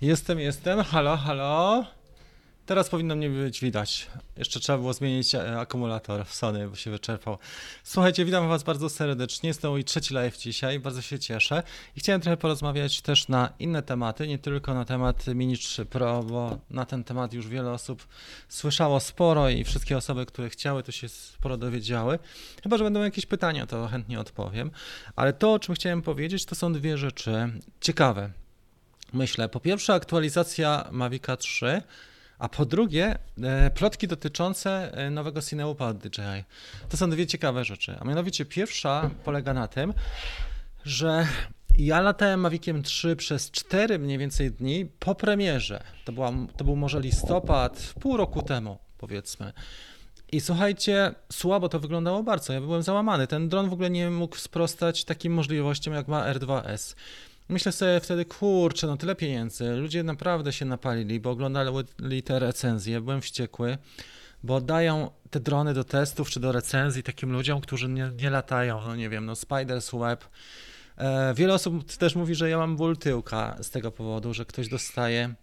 Jestem, jestem. Halo, halo. Teraz powinno mnie być widać. Jeszcze trzeba było zmienić e, akumulator w Sony, bo się wyczerpał. Słuchajcie, witam Was bardzo serdecznie. Jest to mój trzeci live dzisiaj, bardzo się cieszę. I chciałem trochę porozmawiać też na inne tematy, nie tylko na temat Mini 3 Pro, bo na ten temat już wiele osób słyszało sporo i wszystkie osoby, które chciały, to się sporo dowiedziały. Chyba, że będą jakieś pytania, to chętnie odpowiem. Ale to, o czym chciałem powiedzieć, to są dwie rzeczy ciekawe. Myślę, po pierwsze aktualizacja Mavica 3, a po drugie e, plotki dotyczące e, nowego Cineupa od DJI. To są dwie ciekawe rzeczy. A mianowicie pierwsza polega na tym, że ja latałem Maviciem 3 przez 4 mniej więcej dni po premierze. To, była, to był może listopad, pół roku temu powiedzmy. I słuchajcie, słabo to wyglądało bardzo. Ja byłem załamany. Ten dron w ogóle nie mógł sprostać takim możliwościom, jak ma R2S. Myślę sobie wtedy, kurczę, no tyle pieniędzy. Ludzie naprawdę się napalili, bo oglądali te recenzje. Byłem wściekły, bo dają te drony do testów czy do recenzji takim ludziom, którzy nie, nie latają. No nie wiem, no Spider's Web. E, wiele osób też mówi, że ja mam ból tyłka z tego powodu, że ktoś dostaje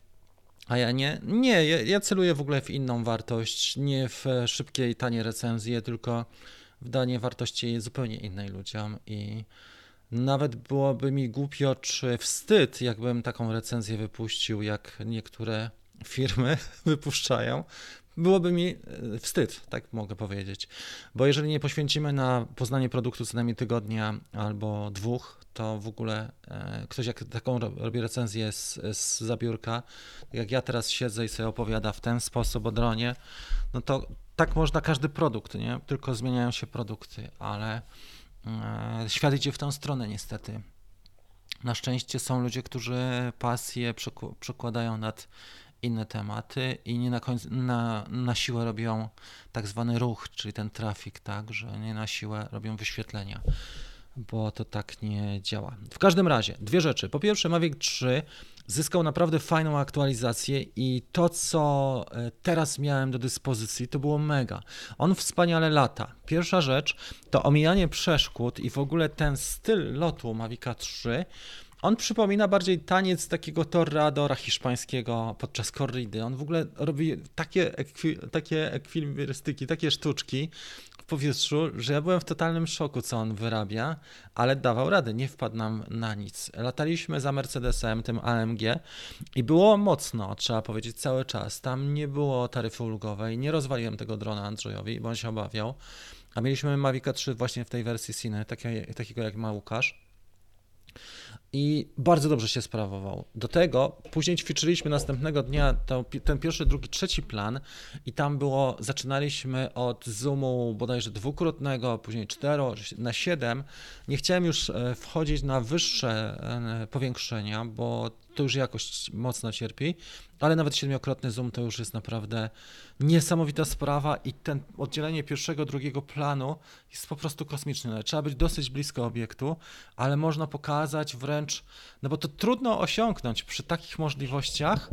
a ja nie? Nie, ja, ja, celuję w ogóle w inną wartość, nie w szybkie i tanie recenzje, tylko w danie wartości zupełnie innej ludziom i nawet byłoby mi głupio czy wstyd, jakbym taką recenzję wypuścił, jak niektóre firmy wypuszczają. Byłoby mi e, wstyd, tak mogę powiedzieć. Bo jeżeli nie poświęcimy na poznanie produktu co najmniej tygodnia albo dwóch, to w ogóle e, ktoś jak taką robi recenzję z, z zabiórka, jak ja teraz siedzę i sobie opowiada w ten sposób o dronie, no to tak można każdy produkt, nie? Tylko zmieniają się produkty, ale świat idzie w tę stronę niestety. Na szczęście są ludzie, którzy pasję przekładają nad inne tematy i nie na, końcu, na, na siłę robią tak zwany ruch, czyli ten trafik, tak, że nie na siłę robią wyświetlenia bo to tak nie działa. W każdym razie, dwie rzeczy. Po pierwsze, Mavic 3 zyskał naprawdę fajną aktualizację i to, co e, teraz miałem do dyspozycji, to było mega. On wspaniale lata. Pierwsza rzecz to omijanie przeszkód i w ogóle ten styl lotu Mavica 3 on przypomina bardziej taniec takiego torradora hiszpańskiego podczas korridy. On w ogóle robi takie, ekwi, takie ekwilibrystyki, takie sztuczki, powietrzu, że ja byłem w totalnym szoku, co on wyrabia, ale dawał radę, nie wpadł nam na nic. Lataliśmy za Mercedesem, tym AMG i było mocno, trzeba powiedzieć, cały czas. Tam nie było taryfy ulgowej, nie rozwaliłem tego drona Andrzejowi, bo on się obawiał. A mieliśmy Mavica 3 właśnie w tej wersji Cine, takiego jak ma Łukasz i bardzo dobrze się sprawował. Do tego później ćwiczyliśmy następnego dnia to, ten pierwszy, drugi, trzeci plan i tam było, zaczynaliśmy od zoomu bodajże dwukrotnego, później cztero na siedem. Nie chciałem już e, wchodzić na wyższe e, powiększenia, bo to już jakość mocno cierpi, ale nawet siedmiokrotny zoom to już jest naprawdę niesamowita sprawa i ten oddzielenie pierwszego, drugiego planu jest po prostu kosmiczne. Trzeba być dosyć blisko obiektu, ale można pokazać wręcz, no bo to trudno osiągnąć przy takich możliwościach.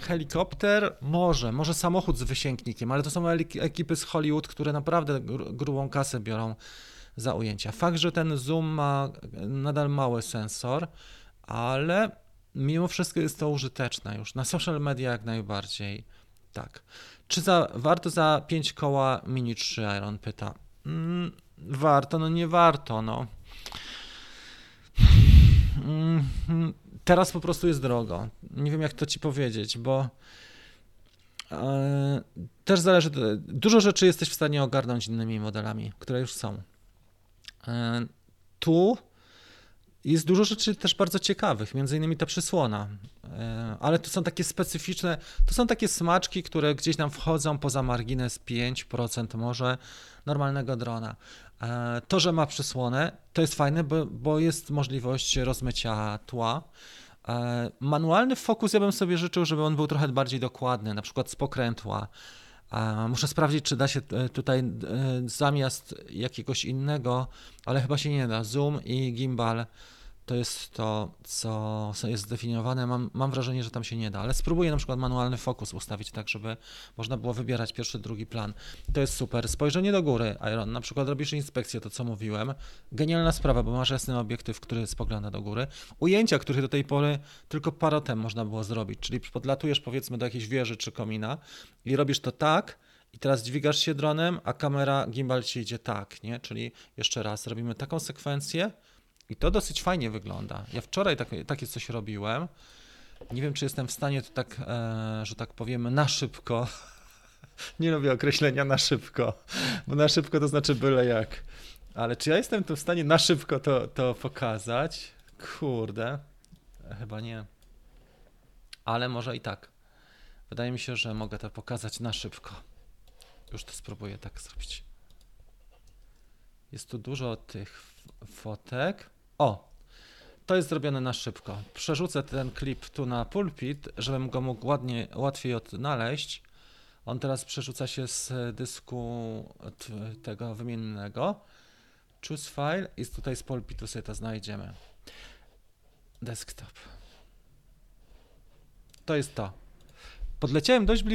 Helikopter może, może samochód z wysięgnikiem, ale to są ekipy z Hollywood, które naprawdę grubą kasę biorą za ujęcia. Fakt, że ten zoom ma nadal mały sensor, ale mimo wszystko jest to użyteczne już. Na social media jak najbardziej. Tak. Czy za, warto za 5 koła Mini 3 Iron pyta? Mm, warto, no nie warto, no. Mm, teraz po prostu jest drogo. Nie wiem, jak to ci powiedzieć, bo e, też zależy. Dużo rzeczy jesteś w stanie ogarnąć innymi modelami, które już są. E, tu jest dużo rzeczy też bardzo ciekawych, między innymi ta przysłona, e, ale to są takie specyficzne, to są takie smaczki, które gdzieś nam wchodzą poza margines 5% może normalnego drona. E, to, że ma przysłonę, to jest fajne, bo, bo jest możliwość rozmycia tła. E, manualny fokus ja bym sobie życzył, żeby on był trochę bardziej dokładny, na przykład z pokrętła. Muszę sprawdzić, czy da się tutaj zamiast jakiegoś innego, ale chyba się nie da. Zoom i gimbal to jest to, co jest zdefiniowane. Mam, mam wrażenie, że tam się nie da, ale spróbuję na przykład manualny fokus ustawić tak, żeby można było wybierać pierwszy, drugi plan. To jest super. Spojrzenie do góry, Iron, na przykład robisz inspekcję, to co mówiłem. Genialna sprawa, bo masz jasny obiektyw, który spogląda do góry. Ujęcia, których do tej pory tylko parotem można było zrobić, czyli podlatujesz powiedzmy do jakiejś wieży czy komina i robisz to tak, i teraz dźwigasz się dronem, a kamera gimbal ci idzie tak, nie? Czyli jeszcze raz robimy taką sekwencję, i to dosyć fajnie wygląda. Ja wczoraj tak, takie coś robiłem. Nie wiem, czy jestem w stanie to tak, e, że tak powiem, na szybko. Nie lubię określenia na szybko, bo na szybko to znaczy byle jak. Ale czy ja jestem tu w stanie na szybko to, to pokazać? Kurde, chyba nie. Ale może i tak. Wydaje mi się, że mogę to pokazać na szybko. Już to spróbuję tak zrobić. Jest tu dużo tych fotek. O, to jest zrobione na szybko. Przerzucę ten klip tu na pulpit, żebym go mógł ładnie, łatwiej odnaleźć. On teraz przerzuca się z dysku tego wymiennego. Choose file i tutaj z pulpitu sobie to znajdziemy. Desktop. To jest to. Podleciałem dość blisko.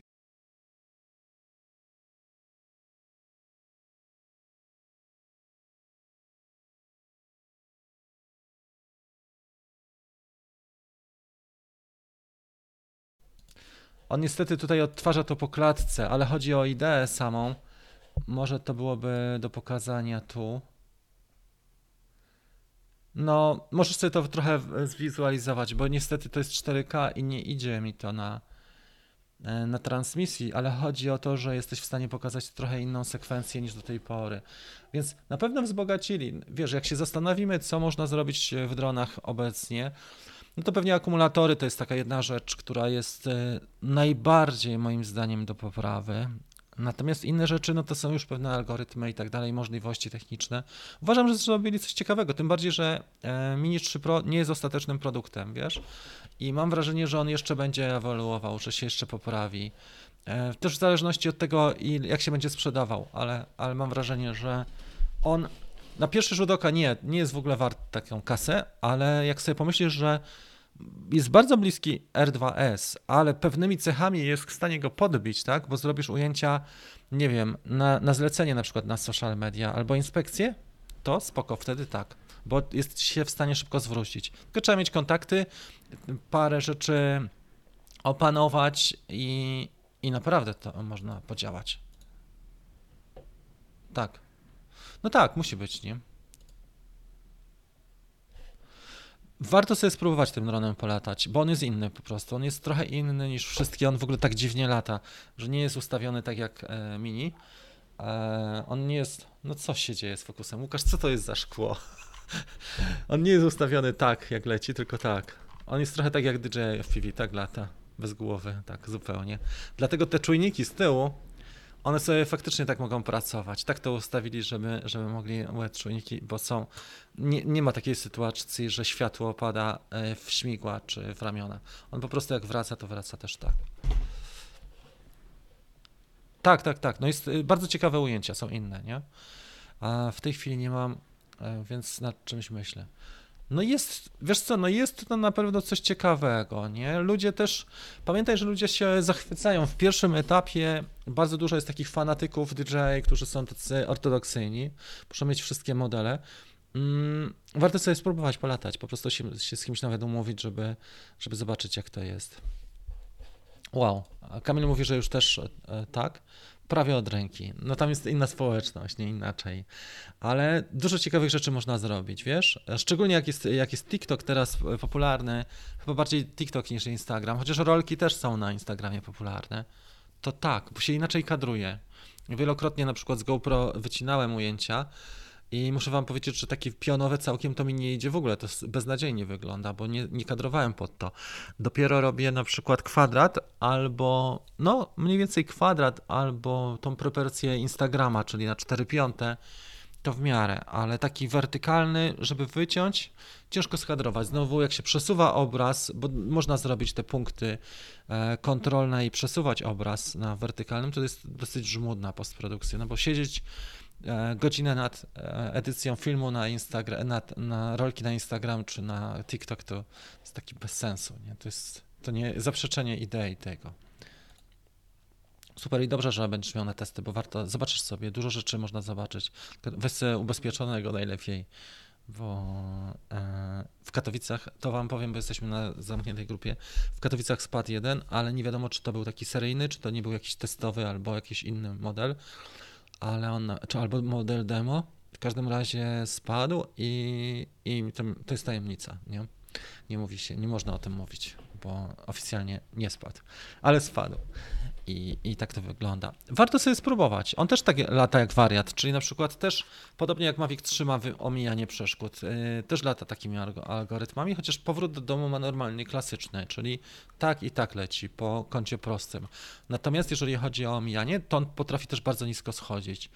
On niestety tutaj odtwarza to po klatce, ale chodzi o ideę samą. Może to byłoby do pokazania tu. No, możesz sobie to trochę zwizualizować, bo niestety to jest 4K i nie idzie mi to na, e, na transmisji, ale chodzi o to, że jesteś w stanie pokazać trochę inną sekwencję niż do tej pory. Więc na pewno wzbogacili. Wiesz, jak się zastanowimy, co można zrobić w dronach obecnie, no to pewnie akumulatory to jest taka jedna rzecz, która jest e, najbardziej moim zdaniem do poprawy. Natomiast inne rzeczy, no to są już pewne algorytmy i tak dalej, możliwości techniczne. Uważam, że zrobili coś ciekawego, tym bardziej, że e, Mini 3 Pro nie jest ostatecznym produktem, wiesz? I mam wrażenie, że on jeszcze będzie ewoluował, że się jeszcze poprawi. E, też w zależności od tego, jak się będzie sprzedawał, ale, ale mam wrażenie, że on na pierwszy rzut oka nie, nie jest w ogóle wart taką kasę, ale jak sobie pomyślisz, że jest bardzo bliski R2S, ale pewnymi cechami jest w stanie go podbić, tak? Bo zrobisz ujęcia, nie wiem, na, na zlecenie na przykład na social media albo inspekcję, to spoko, wtedy tak, bo jest się w stanie szybko zwrócić. Tylko trzeba mieć kontakty, parę rzeczy opanować i, i naprawdę to można podziałać. Tak. No tak, musi być, nie? Warto sobie spróbować tym dronem polatać, bo on jest inny po prostu. On jest trochę inny niż wszystkie. On w ogóle tak dziwnie lata, że nie jest ustawiony tak jak e, Mini. E, on nie jest. No co się dzieje z fokusem? Łukasz, co to jest za szkło? on nie jest ustawiony tak, jak leci, tylko tak. On jest trochę tak jak DJI FPV, tak lata. Bez głowy, tak zupełnie. Dlatego te czujniki z tyłu one sobie faktycznie tak mogą pracować. Tak to ustawili, żeby, żeby mogli łeb czujniki, bo są. Nie, nie ma takiej sytuacji, że światło pada e, w śmigła czy w ramiona. On po prostu jak wraca, to wraca też tak. Tak, tak, tak. No jest y, bardzo ciekawe ujęcia, są inne, nie? A w tej chwili nie mam, e, więc nad czymś myślę. No jest, wiesz co, no jest to na pewno coś ciekawego, nie? Ludzie też, pamiętaj, że ludzie się zachwycają. W pierwszym etapie bardzo dużo jest takich fanatyków DJ, którzy są tacy ortodoksyjni, muszą mieć wszystkie modele. Mm, warto sobie spróbować polatać, po prostu się, się z kimś nawet umówić, żeby, żeby zobaczyć, jak to jest. Wow, Kamil mówi, że już też e, tak prawie od ręki. No tam jest inna społeczność, nie inaczej. Ale dużo ciekawych rzeczy można zrobić, wiesz? Szczególnie jak jest, jak jest TikTok teraz popularny, chyba bardziej TikTok niż Instagram, chociaż rolki też są na Instagramie popularne. To tak, bo się inaczej kadruje. Wielokrotnie na przykład z GoPro wycinałem ujęcia, i muszę wam powiedzieć, że takie pionowe całkiem to mi nie idzie w ogóle, to beznadziejnie wygląda, bo nie, nie kadrowałem pod to. Dopiero robię na przykład kwadrat albo, no mniej więcej kwadrat albo tą proporcję Instagrama, czyli na 4 piąte to w miarę, ale taki wertykalny, żeby wyciąć, ciężko skadrować. Znowu, jak się przesuwa obraz, bo można zrobić te punkty e, kontrolne i przesuwać obraz na wertykalnym, to jest dosyć żmudna postprodukcja, no bo siedzieć godzinę nad e, edycją filmu na Instagram, na, na rolki na Instagram czy na TikTok, to jest taki bez sensu, nie? To jest to nie zaprzeczenie idei tego. Super i dobrze, że będziesz miał na testy, bo warto, zobaczysz sobie, dużo rzeczy można zobaczyć. Weź ubezpieczonego najlepiej, bo e, w Katowicach, to wam powiem, bo jesteśmy na zamkniętej grupie, w Katowicach spadł jeden, ale nie wiadomo, czy to był taki seryjny, czy to nie był jakiś testowy, albo jakiś inny model, ale on, czy albo model demo, w każdym razie spadł i, i to, jest tajemnica, nie? Nie mówi się, nie można o tym mówić, bo oficjalnie nie spadł, ale spadł. I, I tak to wygląda. Warto sobie spróbować. On też tak lata jak wariat, czyli na przykład też, podobnie jak Mavic 3 ma omijanie przeszkód, yy, też lata takimi algorytmami, chociaż powrót do domu ma normalny, klasyczny, czyli tak i tak leci po kącie prostym. Natomiast jeżeli chodzi o omijanie, to on potrafi też bardzo nisko schodzić.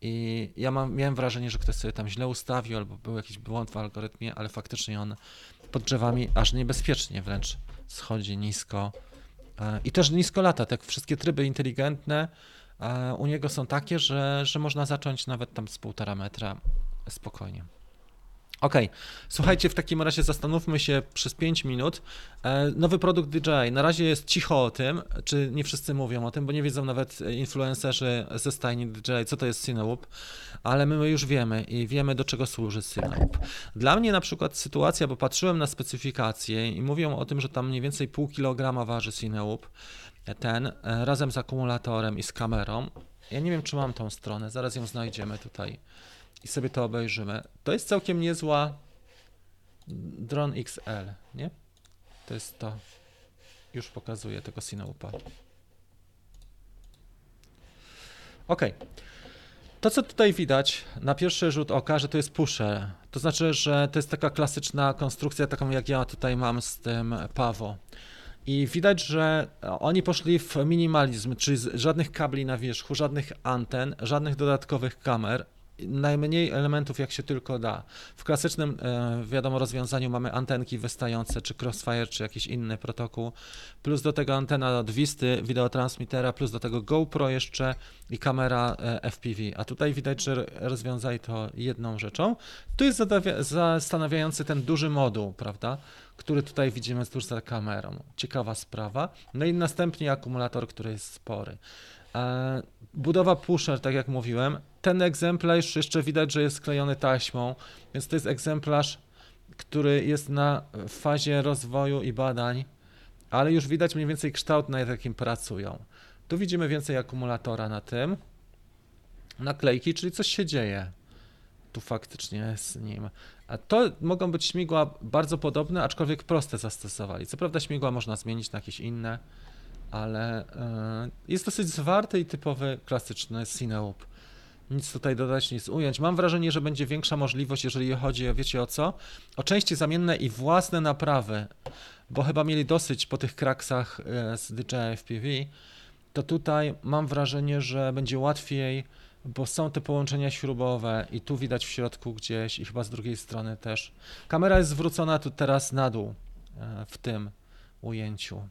I ja mam, miałem wrażenie, że ktoś sobie tam źle ustawił, albo był jakiś błąd w algorytmie, ale faktycznie on pod drzewami aż niebezpiecznie wręcz schodzi nisko I też nisko lata, tak wszystkie tryby inteligentne e, u niego są takie, że, że można zacząć nawet tam z półtora metra spokojnie. Ok, słuchajcie, w takim razie zastanówmy się przez 5 minut. E, nowy produkt DJI. Na razie jest cicho o tym, czy nie wszyscy mówią o tym, bo nie wiedzą nawet influencerzy ze stajni DJI, co to jest Cineloop, ale my już wiemy i wiemy, do czego służy Cineloop. Dla mnie na przykład sytuacja, bo patrzyłem na specyfikację i mówią o tym, że tam mniej więcej pół kilograma waży Cineloop, ten, e, razem z akumulatorem i z kamerą. Ja nie wiem, czy mam tą stronę, zaraz ją znajdziemy tutaj i sobie to obejrzymy. To jest całkiem niezła Drone XL, nie? To jest to. Już pokazuję tego Sinoupa. Ok. To, co tutaj widać na pierwszy rzut oka, że to jest pusher. To znaczy, że to jest taka klasyczna konstrukcja, taką jak ja tutaj mam z tym Pawo. I widać, że oni poszli w minimalizm, czyli żadnych kabli na wierzchu, żadnych anten, żadnych dodatkowych kamer, najmniej elementów jak się tylko da. W klasycznym, e, wiadomo, rozwiązaniu mamy antenki wystające, czy Crossfire, czy jakiś inny protokół, plus do tego antena od Wisty, wideotransmitera, plus do tego GoPro jeszcze i kamera e, FPV. A tutaj widać, że rozwiązali to jedną rzeczą. Tu jest zastanawiający ten duży moduł, prawda? który tutaj widzimy tuż za kamerą. Ciekawa sprawa. No i następnie akumulator, który jest spory. E, budowa pusher, tak jak mówiłem, ten egzemplarz jeszcze widać, że jest sklejony taśmą, więc to jest egzemplarz, który jest na fazie rozwoju i badań, ale już widać mniej więcej kształt, na jakim pracują. Tu widzimy więcej akumulatora na tym, naklejki, czyli coś się dzieje tu faktycznie z nim. A to mogą być śmigła bardzo podobne, aczkolwiek proste zastosowali. Co prawda śmigła można zmienić na jakieś inne, ale e, jest dosyć zwarty i typowy, klasyczny Cineloop. Nic tutaj dodać, nic ująć. Mam wrażenie, że będzie większa możliwość, jeżeli chodzi, wiecie o co? O części zamienne i własne naprawy, bo chyba mieli dosyć po tych kraksach e, z DJI FPV, to tutaj mam wrażenie, że będzie łatwiej, bo są te połączenia śrubowe i tu widać w środku gdzieś i chyba z drugiej strony też. Kamera jest zwrócona tu teraz na dół e, w tym ujęciu.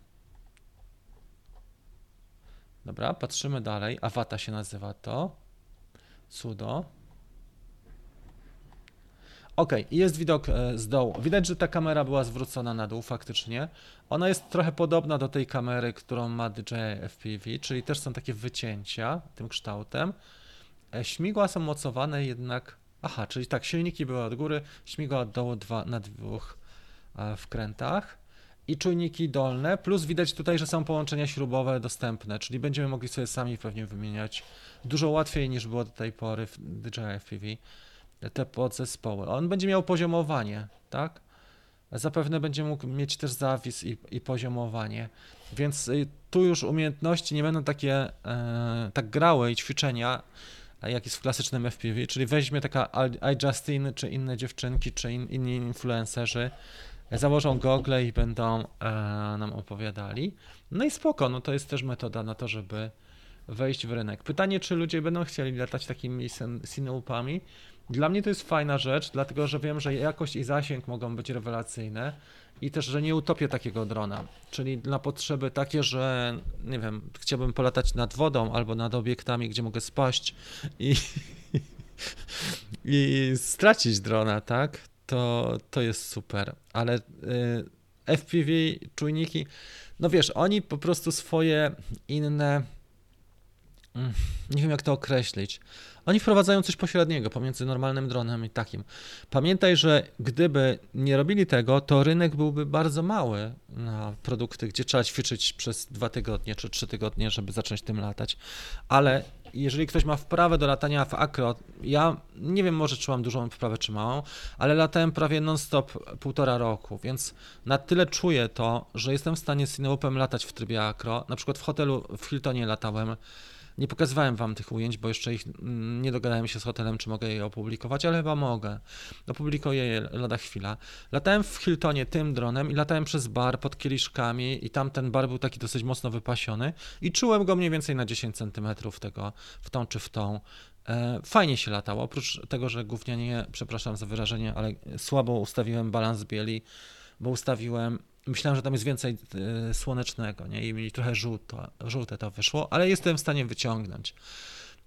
Dobra, patrzymy dalej. Awata się nazywa to. Sudo. Ok, jest widok e, z dołu. Widać, że ta kamera była zwrócona na dół faktycznie. Ona jest trochę podobna do tej kamery, którą ma DJI FPV, czyli też są takie wycięcia tym kształtem. E, śmigła są mocowane jednak... Aha, czyli tak, silniki były od góry, śmigła od dołu dwa, na dwóch e, wkrętach i czujniki dolne, plus widać tutaj, że są połączenia śrubowe dostępne, czyli będziemy mogli sobie sami pewnie wymieniać dużo łatwiej niż było do tej pory w DJI FPV te podzespoły. On będzie miał poziomowanie, tak? Zapewne będzie mógł mieć też zawis i, i poziomowanie, więc y, tu już umiejętności nie będą takie e, tak grałe i ćwiczenia, jak jest w klasycznym FPV, czyli weźmie taka iJustine, czy inne dziewczynki, czy in, inni influencerzy, założą gogle i będą e, nam opowiadali. No i spoko, no to jest też metoda na to, żeby wejść w rynek. Pytanie, czy ludzie będą chcieli latać takimi Cineloopami? Dla mnie to jest fajna rzecz, dlatego że wiem, że jakość i zasięg mogą być rewelacyjne i też, że nie utopię takiego drona. Czyli na potrzeby takie, że nie wiem, chciałbym polatać nad wodą albo nad obiektami, gdzie mogę spaść i, i stracić drona, tak? To, to jest super. Ale y, FPV, czujniki, no wiesz, oni po prostu swoje inne mm, nie wiem jak to określić. Oni wprowadzają coś pośredniego pomiędzy normalnym dronem i takim. Pamiętaj, że gdyby nie robili tego, to rynek byłby bardzo mały na produkty, gdzie trzeba ćwiczyć przez dwa tygodnie czy trzy tygodnie, żeby zacząć tym latać. Ale jeżeli ktoś ma wprawę do latania w akro, ja nie wiem może czy mam dużą wprawę czy małą, ale latałem prawie non-stop półtora roku, więc na tyle czuję to, że jestem w stanie z latać w trybie akro. Na przykład w hotelu w Hiltonie latałem nie pokazywałem wam tych ujęć, bo jeszcze ich mm, nie dogadałem się z hotelem, czy mogę je opublikować, ale chyba mogę. Opublikuję je lada chwila. Latałem w Hiltonie tym dronem i latałem przez bar pod kieliszkami i tam ten bar był taki dosyć mocno wypasiony i czułem go mniej więcej na 10 cm tego, w tą czy w tą. E, fajnie się latało, oprócz tego, że gównianie, przepraszam za wyrażenie, ale słabo ustawiłem balans bieli, bo ustawiłem myślałem, że tam jest więcej y, słonecznego, nie? I mi trochę żółto, żółte to wyszło, ale jestem w stanie wyciągnąć.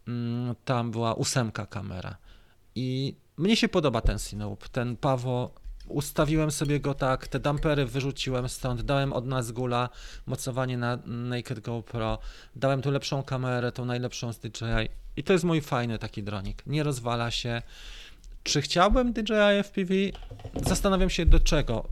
Mm, tam była ósemka kamera. I mnie się podoba ten Sinoup, ten Pawo. Ustawiłem sobie go tak, te dampery wyrzuciłem stąd, dałem od nas gula, mocowanie na Naked GoPro, dałem tu lepszą kamerę, tą najlepszą z DJI. I to jest mój fajny taki dronik. Nie rozwala się. Czy chciałbym DJI FPV? Zastanawiam się do czego.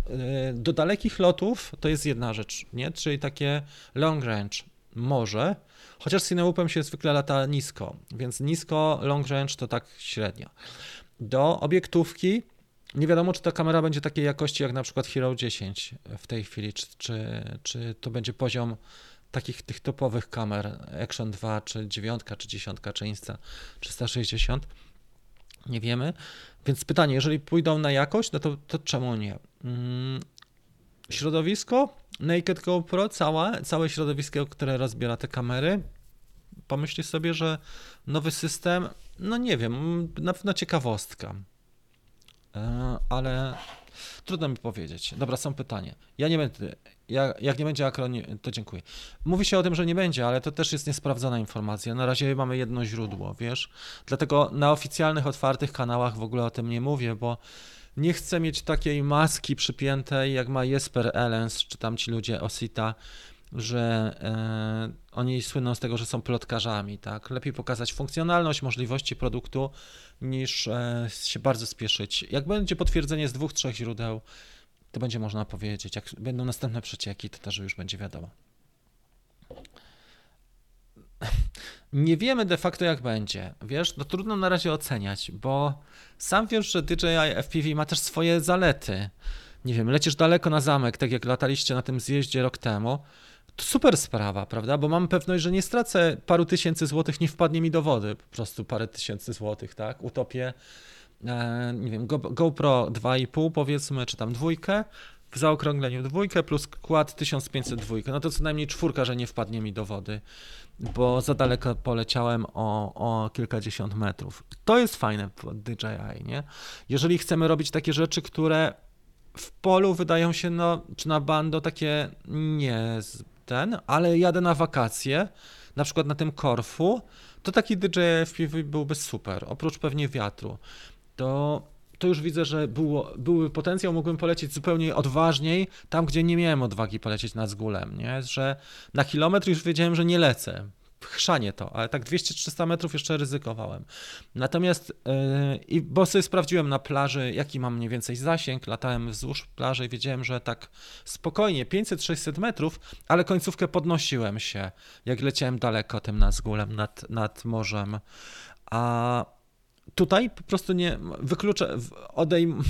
Y, do dalekich lotów to jest jedna rzecz, nie? Czyli takie long range. Może, chociaż z Cineupem się zwykle lata nisko, więc nisko, long range to tak średnio. Do obiektówki nie wiadomo, czy ta kamera będzie takiej jakości jak na przykład Hero 10 w tej chwili, czy, czy, czy to będzie poziom takich tych topowych kamer Action 2, czy 9, czy 10, czy Insta 360 nie wiemy. Więc pytanie, jeżeli pójdą na jakość, no to, to czemu nie? Hmm. Środowisko, Naked GoPro, całe, całe środowisko, które rozbiera te kamery, pomyśli sobie, że nowy system, no nie wiem, na pewno ciekawostka. E, ale trudno mi powiedzieć. Dobra, są pytanie. Ja nie będę, jak, nie będzie akro, to dziękuję. Mówi się o tym, że nie będzie, ale to też jest niesprawdzona informacja. Na razie mamy jedno źródło, wiesz? Dlatego na oficjalnych, otwartych kanałach w ogóle o tym nie mówię, bo nie chcę mieć takiej maski przypiętej, jak ma Jesper Ellens, czy tam ci ludzie Osita, że e, oni słyną z tego, że są plotkarzami, tak? Lepiej pokazać funkcjonalność, możliwości produktu, niż e, się bardzo spieszyć. Jak będzie potwierdzenie z dwóch, trzech źródeł, to będzie można powiedzieć. Jak będą następne przecieki, to też już będzie wiadomo. Nie wiemy de facto jak będzie, wiesz, no trudno na razie oceniać, bo sam wiesz, że DJI FPV ma też swoje zalety. Nie wiem, lecisz daleko na zamek, tak jak lataliście na tym zjeździe rok temu, to super sprawa, prawda? Bo mam pewność, że nie stracę paru tysięcy złotych, nie wpadnie mi do wody po prostu parę tysięcy złotych, tak? Utopię, e, nie wiem, Go, GoPro 2,5 powiedzmy, czy tam dwójkę, w zaokrągleniu dwójkę plus kład 1502, no to co najmniej czwórka, że nie wpadnie mi do wody, bo za daleko poleciałem o, o kilkadziesiąt metrów. To jest fajne w DJI, nie? Jeżeli chcemy robić takie rzeczy, które w polu wydają się, no, czy na bando takie nie ten, ale jadę na wakacje, na przykład na tym Korfu, to taki DJ FPV byłby super, oprócz pewnie wiatru. To, to już widzę, że było, byłby potencjał, mógłbym polecieć zupełnie odważniej, tam gdzie nie miałem odwagi polecieć nad zgulem, nie? że na kilometr już wiedziałem, że nie lecę chrzanie to, ale tak 200-300 metrów jeszcze ryzykowałem. Natomiast, yy, bo sobie sprawdziłem na plaży, jaki mam mniej więcej zasięg, latałem wzdłuż plaży i wiedziałem, że tak spokojnie 500-600 metrów, ale końcówkę podnosiłem się, jak leciałem daleko tym Nazgulem nad, nad morzem. A tutaj po prostu nie, wykluczę, odejm...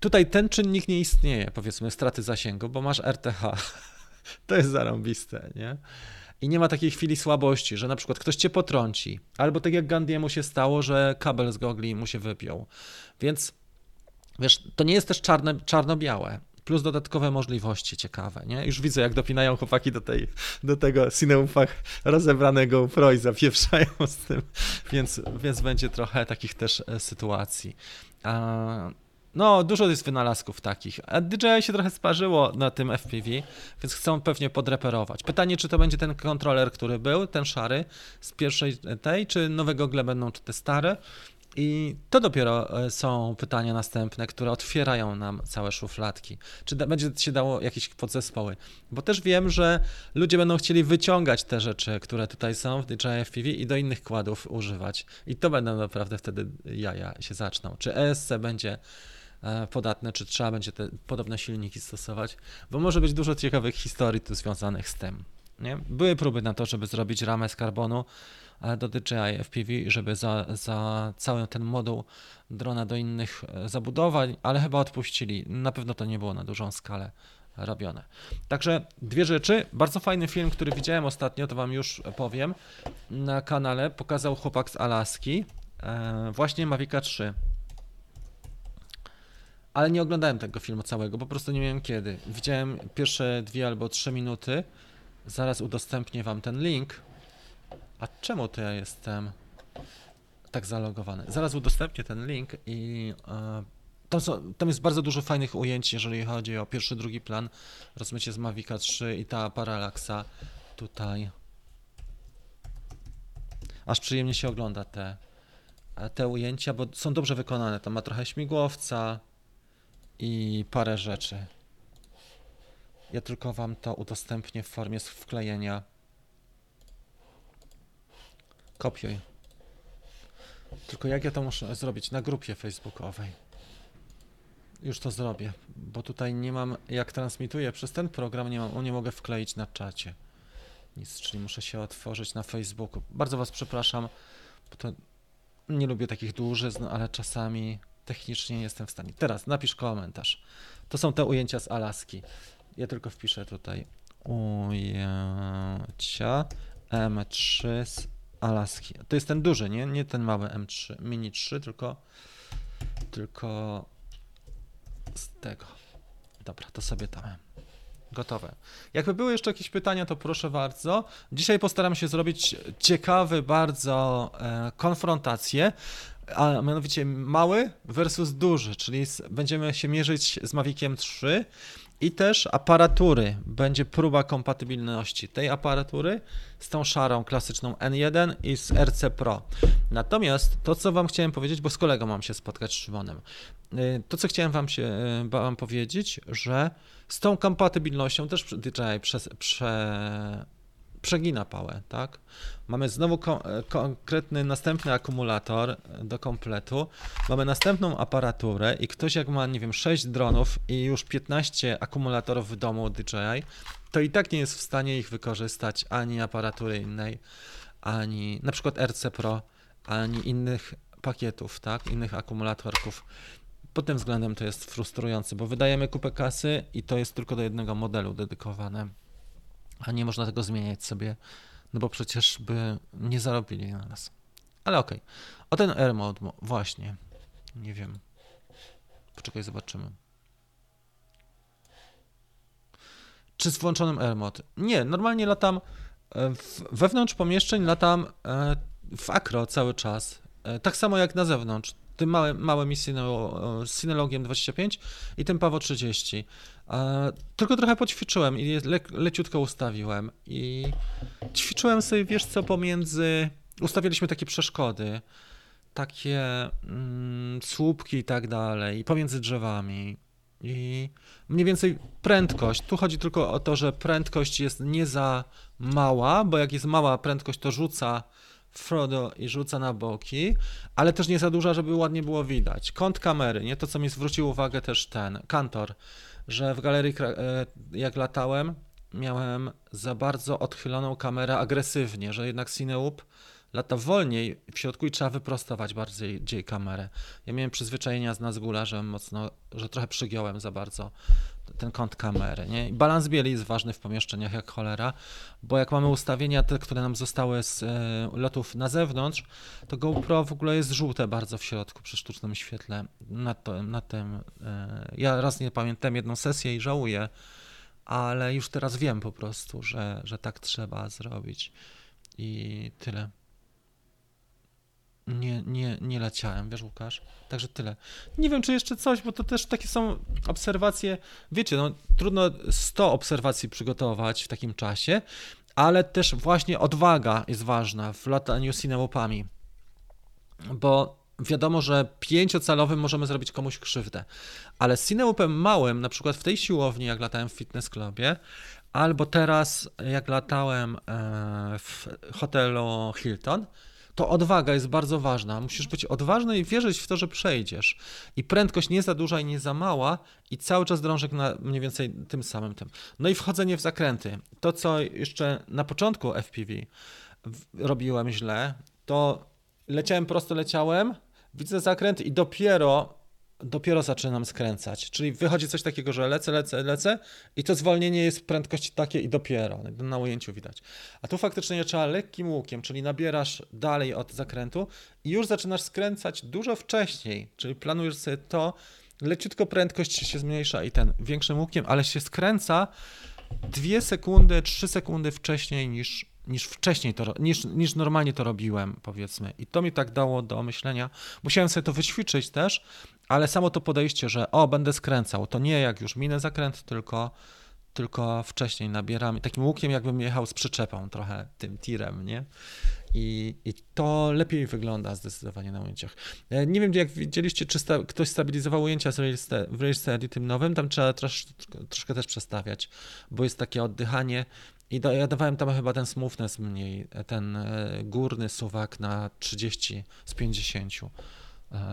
Tutaj ten czynnik nie istnieje, powiedzmy, straty zasięgu, bo masz RTH. To jest zarąbiste, nie? I nie ma takiej chwili słabości, że na przykład ktoś cię potrąci, albo tak jak Gandiemu się stało, że kabel z gogli mu się wypiął. Więc wiesz, to nie jest też czarne, czarno-białe. plus dodatkowe możliwości ciekawe, nie? Już widzę, jak dopinają chłopaki do, tej, do tego Cineufach rozebranego Pro i z tym, więc, więc będzie trochę takich też e, sytuacji. No, dużo jest wynalazków takich. A DJI się trochę sparzyło na tym FPV, więc chcą pewnie podreperować. Pytanie, czy to będzie ten kontroler, który był, ten szary z pierwszej tej, czy nowe gogle będą te stare. I to dopiero e, są pytania następne, które otwierają nam całe szufladki. Czy da, będzie się dało jakieś podzespoły? Bo też wiem, że ludzie będą chcieli wyciągać te rzeczy, które tutaj są w DJI FPV i do innych kładów używać. I to będą naprawdę wtedy jaja się zaczną. Czy ESC będzie podatne, czy trzeba będzie te podobne silniki stosować? Bo może być dużo ciekawych historii tu związanych z tym. Nie? Były próby na to, żeby zrobić ramę z karbonu, do DJI FPV, żeby za, za cały ten moduł drona do innych e, zabudowań, ale chyba odpuścili. Na pewno to nie było na dużą skalę robione. Także dwie rzeczy. Bardzo fajny film, który widziałem ostatnio, to Wam już powiem, na kanale pokazał chłopak z Alaski, e, właśnie Mavica 3. Ale nie oglądałem tego filmu całego, po prostu nie wiem kiedy. Widziałem pierwsze dwie albo trzy minuty. Zaraz udostępnię Wam ten link. A czemu to ja jestem tak zalogowany? Zaraz udostępnię ten link i e, tam, są, tam jest bardzo dużo fajnych ujęć, jeżeli chodzi o pierwszy, drugi plan, rozmycie z Mavica 3 i ta paralaksa tutaj. Aż przyjemnie się ogląda te, te ujęcia, bo są dobrze wykonane. Tam ma trochę śmigłowca i parę rzeczy. Ja tylko wam to udostępnię w formie wklejenia. Kopiuj. Tylko jak ja to muszę zrobić? Na grupie facebookowej. Już to zrobię, bo tutaj nie mam, jak transmituję przez ten program, nie, mam, nie mogę wkleić na czacie. Nic, czyli muszę się otworzyć na Facebooku. Bardzo Was przepraszam, bo to nie lubię takich dłużyzn, ale czasami technicznie nie jestem w stanie. Teraz napisz komentarz. To są te ujęcia z Alaski. Ja tylko wpiszę tutaj ujęcia M3 z Alaski. To jest ten duży, nie? Nie ten mały M3, Mini 3, tylko tylko z tego. Dobra, to sobie tam. Gotowe. Jakby były jeszcze jakieś pytania, to proszę bardzo. Dzisiaj postaram się zrobić ciekawy bardzo e, konfrontację, a mianowicie mały versus duży, czyli będziemy się mierzyć z Maviciem 3 i też aparatury. Będzie próba kompatybilności tej aparatury z tą szarą klasyczną N1 i z RC Pro. Natomiast to, co Wam chciałem powiedzieć, bo z kolegą mam się spotkać z Szymonem, y, to, co chciałem Wam, się, y, wam powiedzieć, że z tą kompatybilnością też DJI przez, prze, przegina pałę, tak? Mamy znowu ko konkretny następny akumulator do kompletu, mamy następną aparaturę i ktoś jak ma, nie wiem, 6 dronów i już 15 akumulatorów w domu DJI, to i tak nie jest w stanie ich wykorzystać ani aparatury innej, ani na przykład RC Pro, ani innych pakietów, tak, innych akumulatorków. Pod tym względem to jest frustrujące, bo wydajemy kupę kasy i to jest tylko do jednego modelu dedykowane a nie można tego zmieniać sobie, no bo przecież by nie zarobili na nas. Ale okej. Okay. O ten Air Mode, właśnie. Nie wiem. Poczekaj, zobaczymy. Czy z włączonym Air Mode? Nie, normalnie latam e, wewnątrz pomieszczeń, latam e, w akro cały czas. E, tak samo jak na zewnątrz tym małym, małym Synelogiem 25 i tym Pawo 30. Tylko trochę poćwiczyłem i le, leciutko ustawiłem i ćwiczyłem sobie, wiesz co, pomiędzy, ustawiliśmy takie przeszkody, takie mm, słupki i tak dalej, pomiędzy drzewami. I mniej więcej prędkość. Tu chodzi tylko o to, że prędkość jest nie za mała, bo jak jest mała prędkość, to rzuca Frodo i rzuca na boki, ale też nie za duża, żeby ładnie było widać. Kąt kamery, nie to co mi zwrócił uwagę też ten, kantor, że w galerii e, jak latałem, miałem za bardzo odchyloną kamerę agresywnie, że jednak Cineup lata wolniej w środku i trzeba wyprostować bardziej kamerę. Ja miałem przyzwyczajenia z Nazgula, że mocno, że trochę przygiąłem za bardzo ten kąt kamery. Nie? I balans bieli jest ważny w pomieszczeniach jak cholera, bo jak mamy ustawienia te, które nam zostały z e, lotów na zewnątrz, to GoPro w ogóle jest żółte bardzo w środku przy sztucznym świetle. Na, to, na tym e, ja raz nie pamiętam jedną sesję i żałuję, ale już teraz wiem po prostu, że, że tak trzeba zrobić. I tyle. Nie, nie, nie leciałem, wiesz, Łukasz? Także tyle. Nie wiem, czy jeszcze coś, bo to też takie są obserwacje. Wiecie, no, trudno 100 obserwacji przygotować w takim czasie, ale też właśnie odwaga jest ważna w lataniu cinepami. Bo wiadomo, że pięciocalowym możemy zrobić komuś krzywdę, ale z cinełupem małym, na przykład w tej siłowni, jak latałem w fitness clubie, albo teraz, jak latałem e, w hotelu Hilton, to odwaga jest bardzo ważna. Musisz być odważny i wierzyć w to, że przejdziesz. I prędkość nie za duża i nie za mała, i cały czas drążek na mniej więcej tym samym tym. No i wchodzenie w zakręty. To, co jeszcze na początku FPV robiłem źle, to leciałem prosto, leciałem, widzę zakręt i dopiero dopiero zaczynam skręcać. Czyli wychodzi coś takiego, że lecę, lecę, lecę i to zwolnienie jest prędkości takie i dopiero. Na ujęciu widać. A tu faktycznie trzeba lekkim łukiem, czyli nabierasz dalej od zakrętu i już zaczynasz skręcać dużo wcześniej. Czyli planujesz sobie to, leciutko prędkość się zmniejsza i ten większym łukiem, ale się skręca dwie sekundy, trzy sekundy wcześniej niż niż wcześniej to, niż, niż normalnie to robiłem, powiedzmy. I to mi tak dało do myślenia. Musiałem sobie to wyćwiczyć też, ale samo to podejście, że o, będę skręcał, to nie jak już minę zakręt, tylko, tylko wcześniej nabieram. Takim łukiem jakbym jechał z przyczepą trochę, tym tirem, nie? I, I to lepiej wygląda zdecydowanie na ujęciach. E, nie wiem, jak widzieliście, czy sta, ktoś stabilizował ujęcia w Real Steady tym nowym, tam trzeba trosz, troszkę też przestawiać, bo jest takie oddychanie i do, ja dawałem tam chyba ten smoothness mniej, ten e, górny suwak na 30 z 50 e,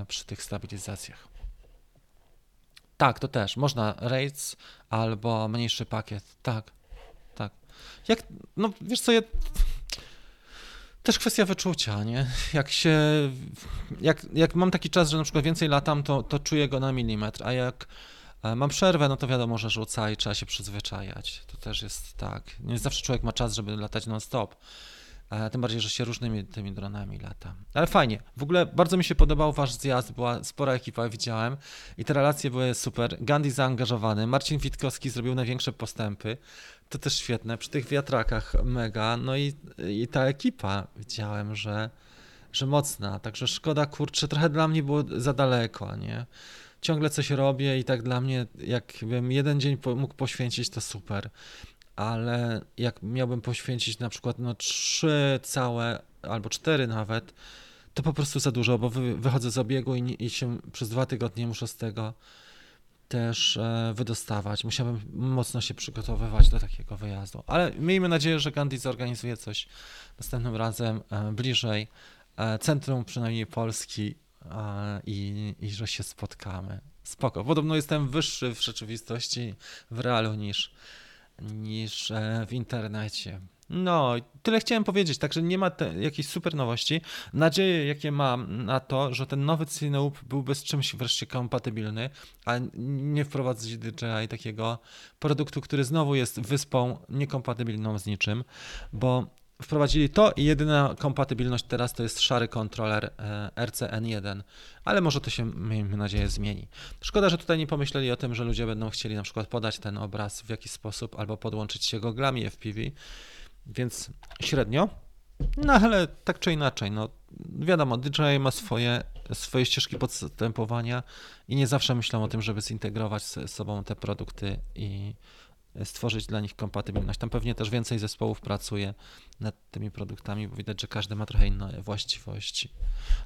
przy tych stabilizacjach. Tak, to też. Można rates albo mniejszy pakiet. Tak, tak. Jak, no wiesz co, ja, też kwestia wyczucia, nie? Jak się, jak, jak mam taki czas, że na przykład więcej latam, to, to czuję go na milimetr, a jak E, mam przerwę, no to wiadomo, że rzuca i trzeba się przyzwyczajać. To też jest tak. Nie zawsze człowiek ma czas, żeby latać non-stop. Tym bardziej, że się różnymi tymi dronami lata. Ale fajnie. W ogóle bardzo mi się podobał wasz zjazd, była spora ekipa, widziałem i te relacje były super. Gandhi zaangażowany, Marcin Witkowski zrobił największe postępy. To też świetne. Przy tych wiatrakach mega. No i, i ta ekipa widziałem, że, że mocna. Także szkoda, kurczę, trochę dla mnie było za daleko, nie? ciągle coś robię i tak dla mnie, jakbym jeden dzień mógł poświęcić, to super. Ale jak miałbym poświęcić na przykład no trzy całe albo cztery nawet, to po prostu za dużo, bo wy, wychodzę z obiegu i, i się przez dwa tygodnie muszę z tego też e, wydostawać. Musiałbym mocno się przygotowywać do takiego wyjazdu. Ale miejmy nadzieję, że Gandhi zorganizuje coś następnym razem e, bliżej. E, centrum przynajmniej Polski i, i że się spotkamy. Spoko. Podobno jestem wyższy w rzeczywistości, w realu niż, niż e, w internecie. No, tyle chciałem powiedzieć, także nie ma te, jakiejś super nowości. Nadzieję, jakie mam na to, że ten nowy Cineub byłby z czymś wreszcie kompatybilny, a nie wprowadzić DJI takiego produktu, który znowu jest wyspą niekompatybilną z niczym, bo wprowadzili to i jedyna kompatybilność teraz to jest szary kontroler e, RCN1, ale może to się, miejmy nadzieję, zmieni. Szkoda, że tutaj nie pomyśleli o tym, że ludzie będą chcieli na przykład podać ten obraz w jakiś sposób albo podłączyć się goglami FPV, więc średnio. No ale tak czy inaczej, no wiadomo, DJI ma swoje, swoje ścieżki podstępowania i nie zawsze myślą o tym, żeby zintegrować z sobą te produkty i stworzyć dla nich kompatybilność. Tam pewnie też więcej zespołów pracuje nad tymi produktami, bo widać, że każdy ma trochę inne właściwości.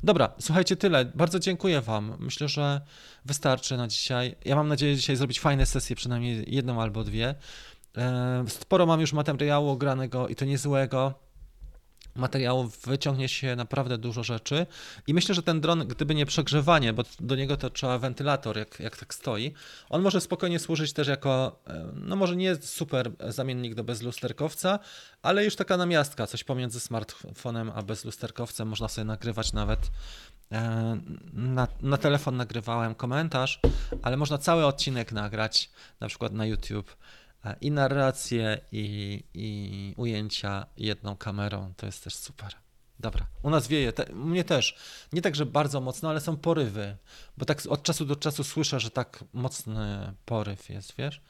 Dobra, słuchajcie, tyle. Bardzo dziękuję Wam. Myślę, że wystarczy na dzisiaj. Ja mam nadzieję dzisiaj zrobić fajne sesje, przynajmniej jedną albo dwie. E, sporo mam już materiału ogranego i to niezłego. Materiałów wyciągnie się naprawdę dużo rzeczy. I myślę, że ten dron, gdyby nie przegrzewanie, bo do niego to trzeba wentylator, jak, jak tak stoi, on może spokojnie służyć też jako, e, no może nie super zamiennik do bezlusterkowca, ale już taka namiastka, coś pomiędzy smartfonem a bezlusterkowcem, można sobie nagrywać nawet e, na, na telefon nagrywałem komentarz, ale można cały odcinek nagrać, na przykład na YouTube i narrację, i, i ujęcia jedną kamerą. To jest też super. Dobra, u nas wieje, te, mnie też. Nie tak, że bardzo mocno, ale są porywy, bo tak od czasu do czasu słyszę, że tak mocny poryw jest, wiesz?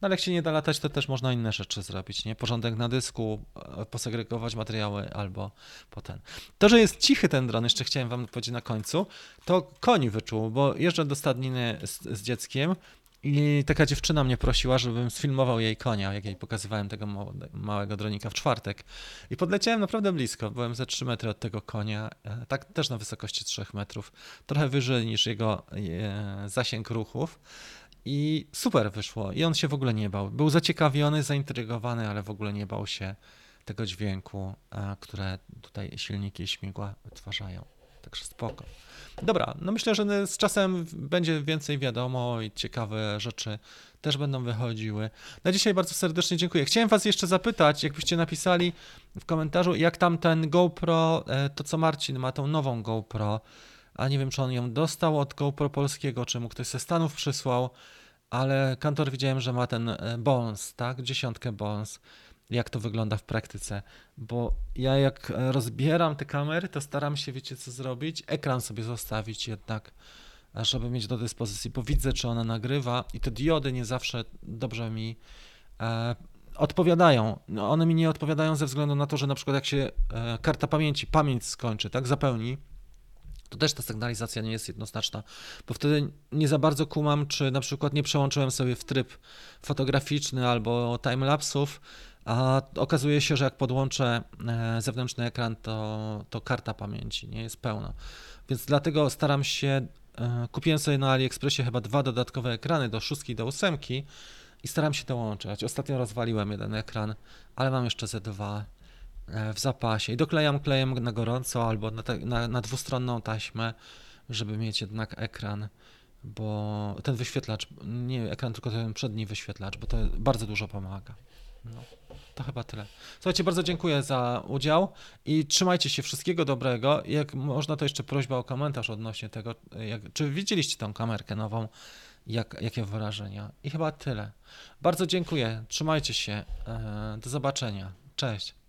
No ale jak się nie da latać, to też można inne rzeczy zrobić, nie? Porządek na dysku, e, posegregować materiały albo potem. To, że jest cichy ten dron, jeszcze chciałem wam powiedzieć na końcu, to koń wyczuł, bo jeżdżę do stadniny z, z dzieckiem i taka dziewczyna mnie prosiła, żebym sfilmował jej konia, jak jej pokazywałem tego małego dronika w czwartek. I podleciałem naprawdę blisko, byłem ze 3 metry od tego konia, e, tak też na wysokości 3 metrów, trochę wyżej niż jego e, zasięg ruchów. I super wyszło. I on się w ogóle nie bał. Był zaciekawiony, zaintrygowany, ale w ogóle nie bał się tego dźwięku, e, które tutaj silniki śmigła wytwarzają. Także spoko. Dobra, no myślę, że z czasem będzie więcej wiadomo i ciekawe rzeczy też będą wychodziły. Na dzisiaj bardzo serdecznie dziękuję. Chciałem Was jeszcze zapytać, jakbyście napisali w komentarzu, jak tam ten GoPro, e, to co Marcin ma, tą nową GoPro, a nie wiem, czy on ją dostał od GoPro polskiego, czy mu ktoś ze Stanów przysłał, ale kantor widziałem, że ma ten e, Bones, tak, dziesiątkę Bones jak to wygląda w praktyce, bo ja jak rozbieram te kamery, to staram się, wiecie co zrobić? Ekran sobie zostawić jednak, żeby mieć do dyspozycji, bo widzę, czy ona nagrywa i te diody nie zawsze dobrze mi e, odpowiadają. No, one mi nie odpowiadają ze względu na to, że na przykład jak się e, karta pamięci, pamięć skończy, tak, zapełni, to też ta sygnalizacja nie jest jednoznaczna, bo wtedy nie za bardzo kumam, czy na przykład nie przełączyłem sobie w tryb fotograficzny albo timelapsów, a okazuje się, że jak podłączę e, zewnętrzny ekran, to, to karta pamięci nie jest pełna. Więc dlatego staram się, e, kupiłem sobie na AliExpressie chyba dwa dodatkowe ekrany do szóstki i do ósemki i staram się to łączyć. Ostatnio rozwaliłem jeden ekran, ale mam jeszcze ze dwa e, w zapasie i doklejam klejem na gorąco albo na, te, na, na dwustronną taśmę, żeby mieć jednak ekran bo ten wyświetlacz, nie ekran, tylko ten przedni wyświetlacz, bo to bardzo dużo pomaga. No. To chyba tyle. Słuchajcie, bardzo dziękuję za udział i trzymajcie się wszystkiego dobrego. Jak można, to jeszcze prośba o komentarz odnośnie tego, jak, czy widzieliście tą kamerkę nową, jak, jakie wrażenia. I chyba tyle. Bardzo dziękuję, trzymajcie się, e, do zobaczenia. Cześć.